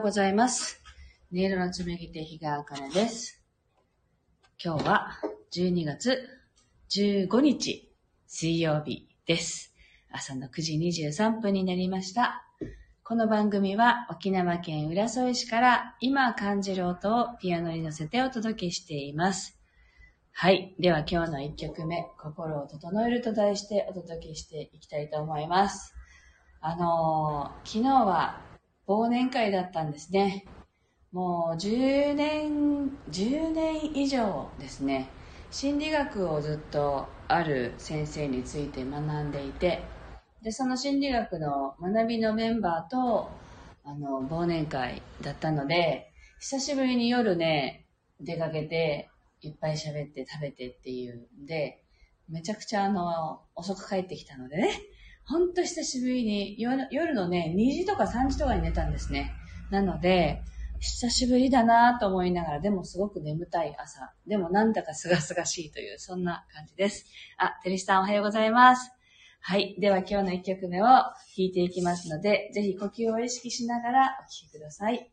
ようございます。音色の紡ぎ手日川茜です。今日は12月15日水曜日です。朝の9時23分になりました。この番組は沖縄県浦添市から今感じる音をピアノに乗せてお届けしています。はい。では今日の1曲目、心を整えると題してお届けしていきたいと思います。あのー昨日は忘年会だったんですね。もう10年、10年以上ですね。心理学をずっとある先生について学んでいて、で、その心理学の学びのメンバーと、あの、忘年会だったので、久しぶりに夜ね、出かけて、いっぱい喋って食べてっていうんで、めちゃくちゃあの、遅く帰ってきたのでね、ほんと久しぶりに夜のね、2時とか3時とかに寝たんですね。なので、久しぶりだなと思いながら、でもすごく眠たい朝。でもなんだか清々しいという、そんな感じです。あ、テリスさんおはようございます。はい。では今日の1曲目を弾いていきますので、ぜひ呼吸を意識しながらお聴きください。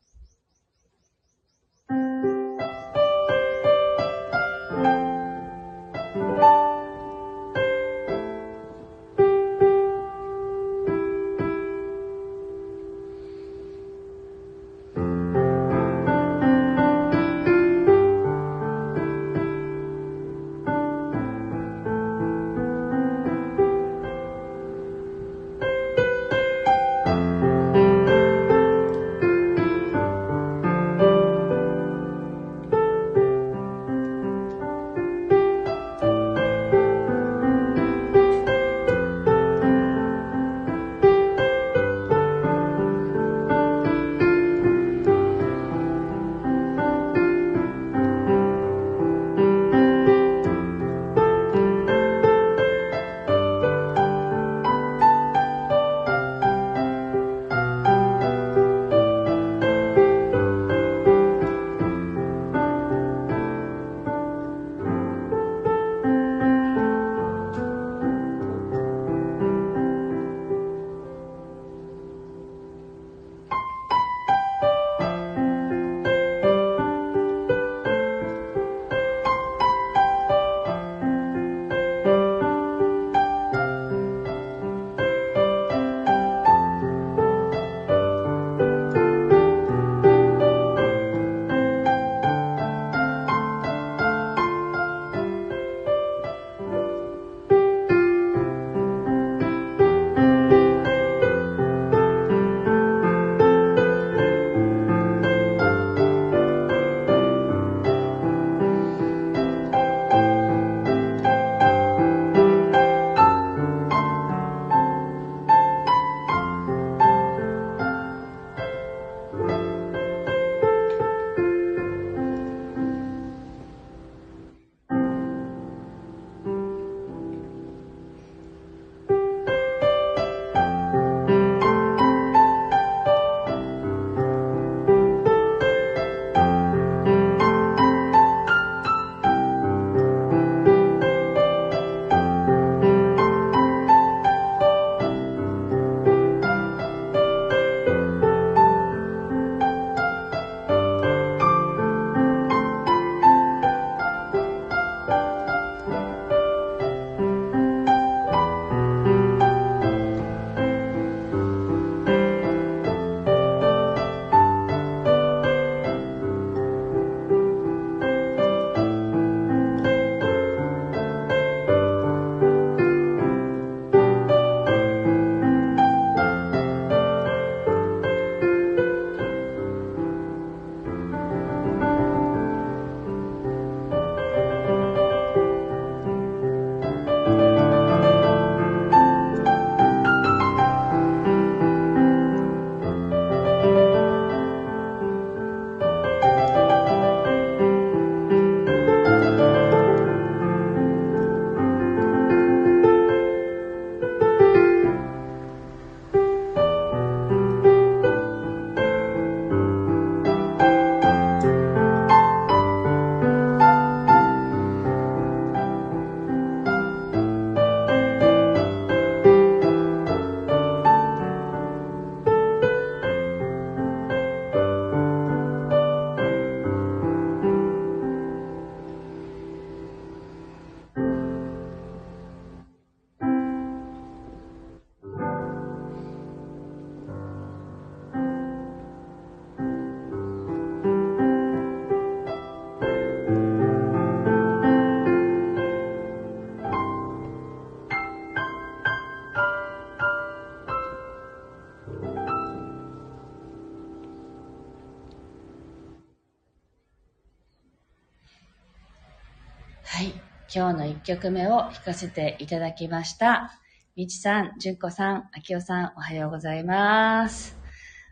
今日の1曲目を弾かせていただきました。みちさん、じゅんこさん、あきおさん、おはようございます。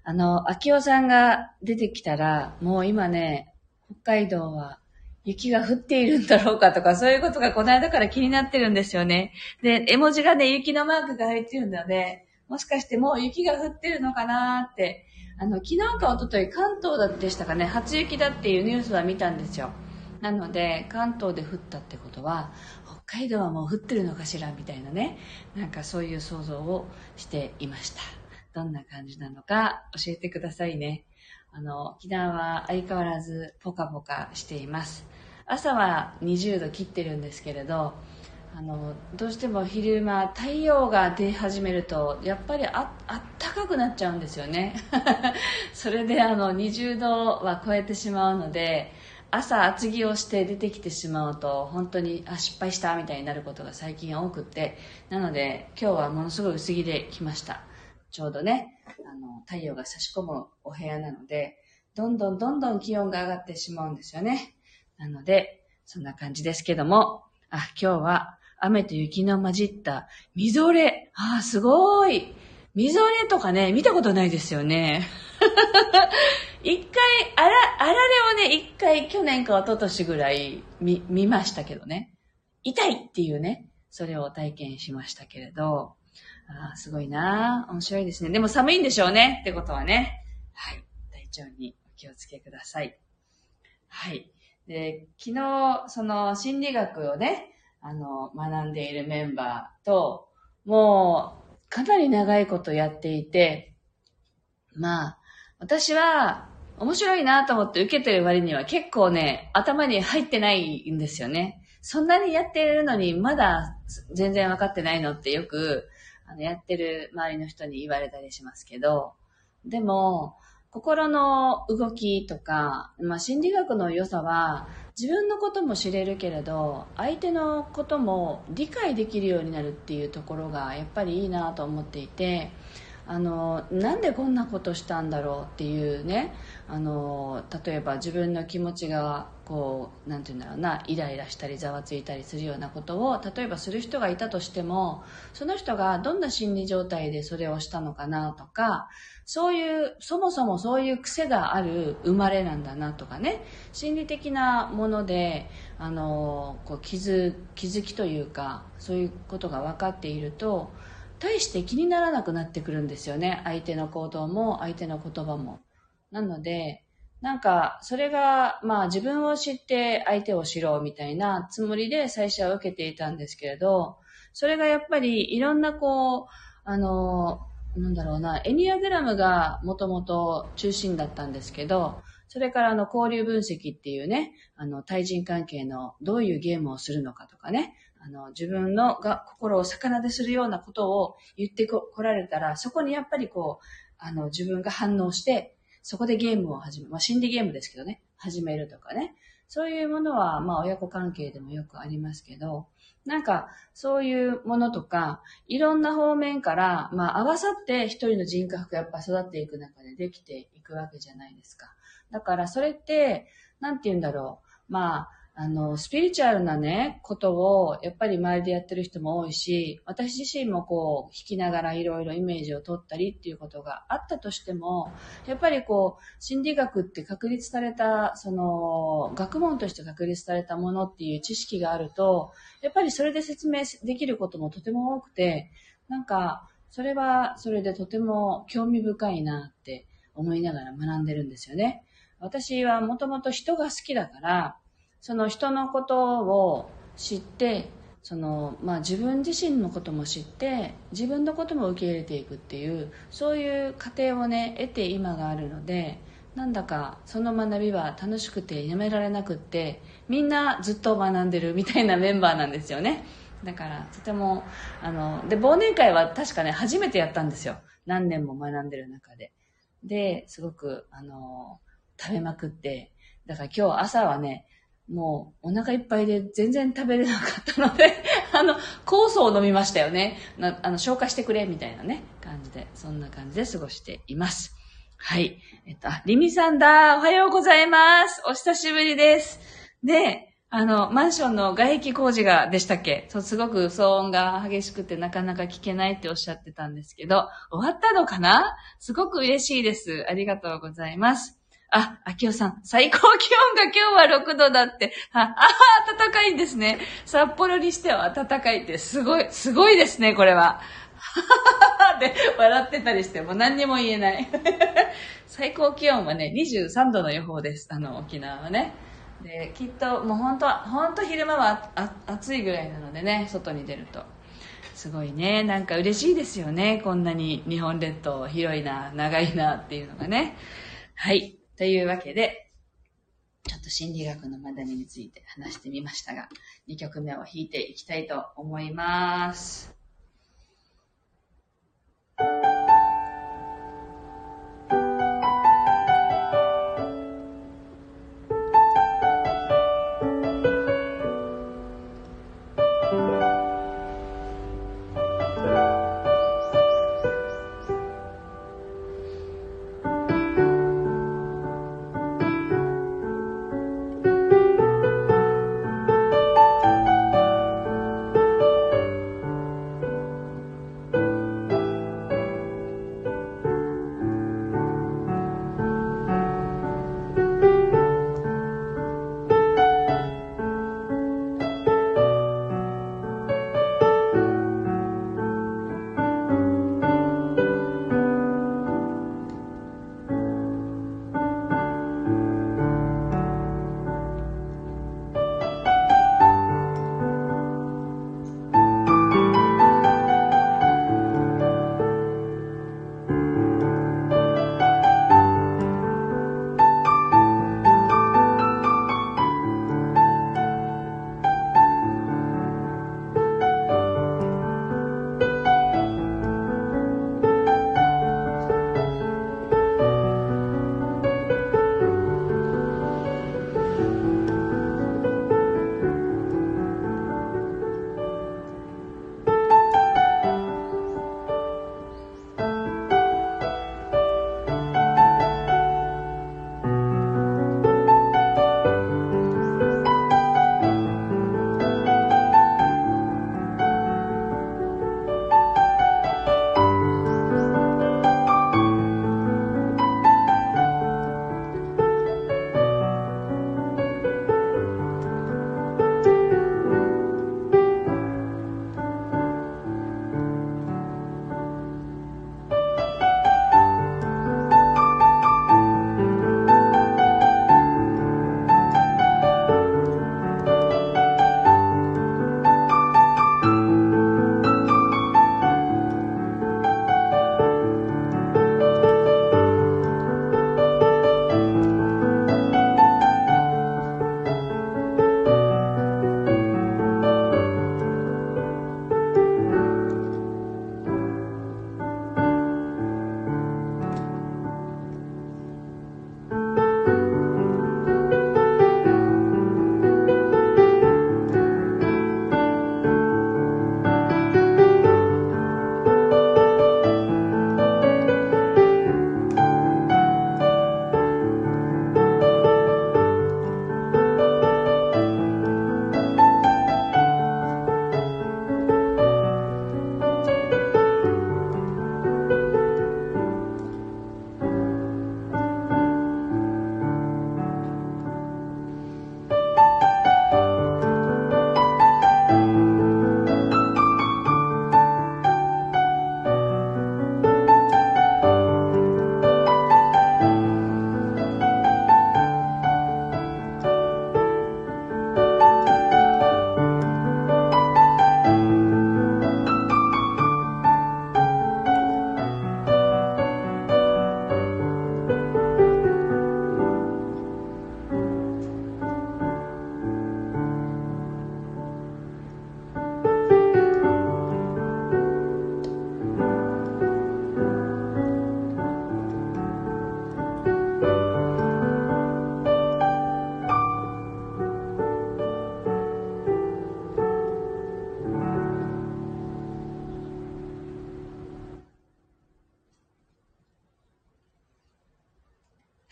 あの、あきおさんが出てきたら、もう今ね、北海道は雪が降っているんだろうかとか、そういうことがこの間から気になってるんですよね。で、絵文字がね、雪のマークが入ってるので、もしかしてもう雪が降ってるのかなって、あの、昨日か一昨日関東だでしたかね、初雪だっていうニュースは見たんですよ。なので、関東で降ったってことは、北海道はもう降ってるのかしらみたいなね、なんかそういう想像をしていました。どんな感じなのか教えてくださいね。あの、沖縄は相変わらずポカポカしています。朝は20度切ってるんですけれど、あの、どうしても昼間太陽が出始めると、やっぱりあったかくなっちゃうんですよね。それであの、20度は超えてしまうので、朝厚着をして出てきてしまうと本当にあ失敗したみたいになることが最近多くってなので今日はものすごい薄着で来ました。ちょうどねあの太陽が差し込むお部屋なのでどんどんどんどん気温が上がってしまうんですよね。なのでそんな感じですけどもあ今日は雨と雪の混じったみぞれ。あすごい。みぞれとかね見たことないですよね。一回、あら、あられをね、一回去年か一昨年ぐらい見、見ましたけどね。痛いっていうね、それを体験しましたけれど、あーすごいな面白いですね。でも寒いんでしょうねってことはね。はい。体調にお気をつけください。はい。で、昨日、その心理学をね、あの、学んでいるメンバーと、もう、かなり長いことやっていて、まあ、私は面白いなと思って受けてる割には結構ね、頭に入ってないんですよね。そんなにやってるのにまだ全然分かってないのってよくあのやってる周りの人に言われたりしますけど、でも、心の動きとか、まあ、心理学の良さは自分のことも知れるけれど相手のことも理解できるようになるっていうところがやっぱりいいなと思っていてあのなんでこんなことしたんだろうっていうねあの例えば自分の気持ちがこうなんて言うんだろうなイライラしたりざわついたりするようなことを例えばする人がいたとしてもその人がどんな心理状態でそれをしたのかなとかそういうそもそもそういう癖がある生まれなんだなとかね心理的なものであのこう気づ気づきというかそういうことが分かっていると大して気にならなくなってくるんですよね。相手の行動も相手の言葉も。なのでなんかそれがまあ自分を知って相手を知ろうみたいなつもりで最初は受けていたんですけれどそれがやっぱりいろんなこうあのなんだろうなエニアグラムがもともと中心だったんですけどそれからあの交流分析っていうねあの対人関係のどういうゲームをするのかとかねあの、自分のが心を逆なでするようなことを言ってこられたら、そこにやっぱりこう、あの、自分が反応して、そこでゲームを始め、まあ、心理ゲームですけどね、始めるとかね。そういうものは、まあ、親子関係でもよくありますけど、なんか、そういうものとか、いろんな方面から、まあ、合わさって一人の人格がやっぱ育っていく中でできていくわけじゃないですか。だから、それって、なんて言うんだろう。まあ、あの、スピリチュアルなね、ことを、やっぱり周りでやってる人も多いし、私自身もこう、弾きながらいろいろイメージを取ったりっていうことがあったとしても、やっぱりこう、心理学って確立された、その、学問として確立されたものっていう知識があると、やっぱりそれで説明できることもとても多くて、なんか、それはそれでとても興味深いなって思いながら学んでるんですよね。私はもともと人が好きだから、その人のことを知ってその、まあ、自分自身のことも知って自分のことも受け入れていくっていうそういう過程をね得て今があるのでなんだかその学びは楽しくてやめられなくってみんなずっと学んでるみたいなメンバーなんですよね。だからとてもあので忘年会は確かね初めてやったんですよ。何年も学んでる中で。ですごくあの食べまくって。だから今日朝はねもうお腹いっぱいで全然食べれなかったので、あの、酵素を飲みましたよね。なあの消化してくれみたいなね、感じで、そんな感じで過ごしています。はい。えっと、あ、リミさんだ。おはようございます。お久しぶりです。で、あの、マンションの外壁工事が、でしたっけ？そう、すごく騒音が激しくてなかなか聞けないっておっしゃってたんですけど、終わったのかな？すごく嬉しいです。ありがとうございます。あ、秋代さん、最高気温が今日は6度だって。あ、あ、暖かいんですね。札幌にしては暖かいって、すごい、すごいですね、これは。で、笑ってたりしても何にも言えない。最高気温はね、23度の予報です。あの、沖縄はね。で、きっと、もう本当は、本当昼間は暑いぐらいなのでね、外に出ると。すごいね、なんか嬉しいですよね。こんなに日本列島広いな、長いなっていうのがね。はい。というわけで、ちょっと心理学の学びについて話してみましたが、2曲目を弾いていきたいと思います。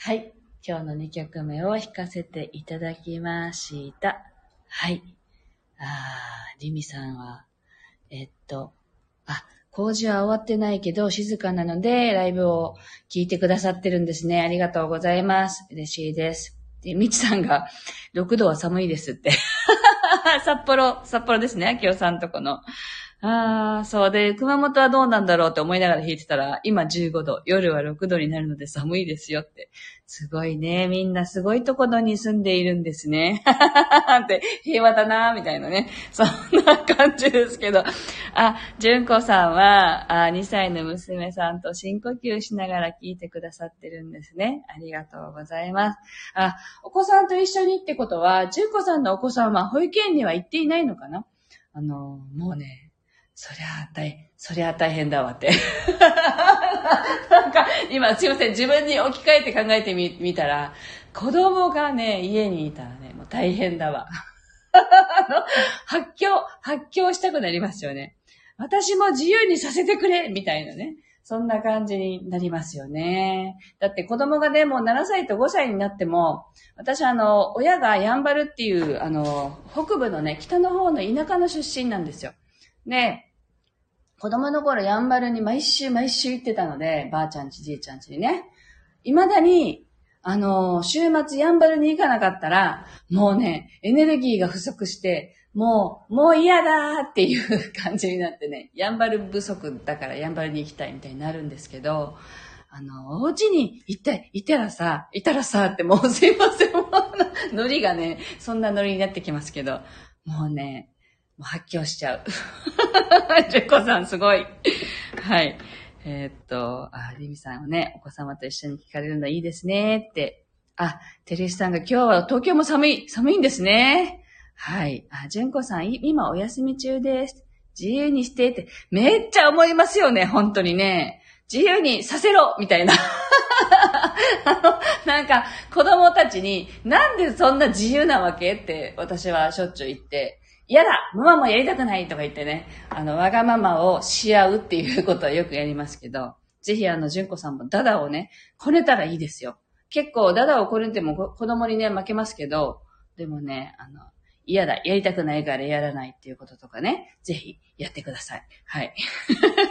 はい今日の2曲目を弾かせていただきました。はい。あー、リミさんは、えっと、あ、工事は終わってないけど静かなのでライブを聞いてくださってるんですね。ありがとうございます。嬉しいです。で、みちさんが6度は寒いですって 札幌、札幌ですね、京さんとこの。ああ、そうで、熊本はどうなんだろうって思いながら弾いてたら、今15度、夜は6度になるので寒いですよって。すごいね。みんなすごいところに住んでいるんですね。って、平和だなみたいなね。そんな感じですけど。あ、純子さんは、あ2歳の娘さんと深呼吸しながら聞いてくださってるんですね。ありがとうございます。あ、お子さんと一緒にってことは、純子さんのお子さんは保育園には行っていないのかな？あの、もうね、そりゃあ大、そりゃあ大変だわって。なんか、今すいません、自分に置き換えて考えてみ、みたら、子供がね、家にいたらね、もう大変だわ。あ の発狂、発狂したくなりますよね。私も自由にさせてくれみたいなね。そんな感じになりますよね。だって子供がね、もう7歳と5歳になっても、私あの、親がやんばるっていう、あの、北部のね、北の方の田舎の出身なんですよ。で、子供の頃やんばるに毎週毎週行ってたので、ばあちゃんちじいちゃんちにね。未だに、あの、週末やんばるに行かなかったら、もうね、エネルギーが不足して、もう、もう嫌だーっていう感じになってね、やんばる不足だからやんばるに行きたいみたいになるんですけど、あの、お家に行って、いたらさ、いたらさってもうすいません、もう、ノリがね、そんなノリになってきますけど、もうね、う発狂しちゃう。ジェコさんすごい。はい。えー、っと、あ、リミさんはね、お子様と一緒に聞かれるのはいいですねって。あ、テレスさんが今日は東京も寒い、寒いんですね。はい。あ、ジュンコさん、今お休み中です。自由にしてって、めっちゃ思いますよね、本当にね。自由にさせろみたいな。あの、なんか、子供たちに、なんでそんな自由なわけって私はしょっちゅう言って、嫌だママもやりたくないとか言ってね、あの、わがままをし合うっていうことはよくやりますけど、ぜひあの、純子さんもダダをね、こねたらいいですよ。結構ダダをこねても子供にね、負けますけど、でもね、あの、嫌だ、やりたくないからやらないっていうこととかね、ぜひやってください。はい。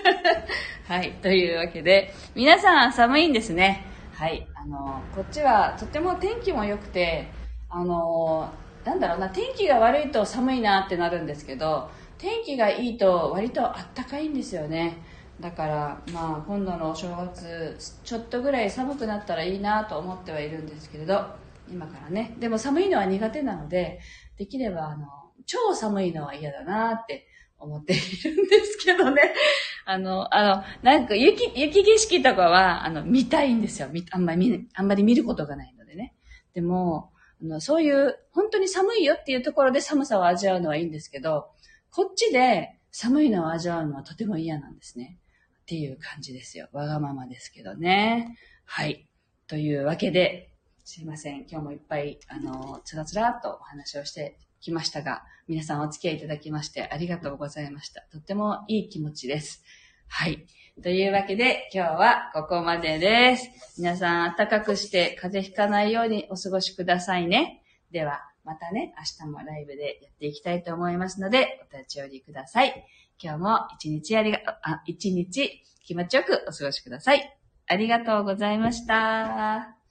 はい。というわけで、皆さん寒いんですね。はい。あの、こっちはとても天気も良くて、あの、なんだろうな、天気が悪いと寒いなってなるんですけど、天気がいいと割とあったかいんですよね。だから、まあ、今度のお正月、ちょっとぐらい寒くなったらいいなと思ってはいるんですけれど、今からね。でも寒いのは苦手なので、できれば、あの、超寒いのは嫌だなって思っているんですけどね。あの、あの、なんか雪、雪景色とかは、あの、見たいんですよ。あんまり見あんまり見ることがないのでね。でも、あの、そういう、本当に寒いよっていうところで寒さを味わうのはいいんですけど、こっちで寒いのを味わうのはとても嫌なんですね。っていう感じですよ。わがままですけどね。はい。というわけで、すいません。今日もいっぱい、あの、つらつらっとお話をしてきましたが、皆さんお付き合いいただきましてありがとうございました。とってもいい気持ちです。はい。というわけで、今日はここまでです。皆さん暖かくして風邪ひかないようにお過ごしくださいね。では、またね、明日もライブでやっていきたいと思いますので、お立ち寄りください。今日も一日ありが、あ、一日気持ちよくお過ごしください。ありがとうございました。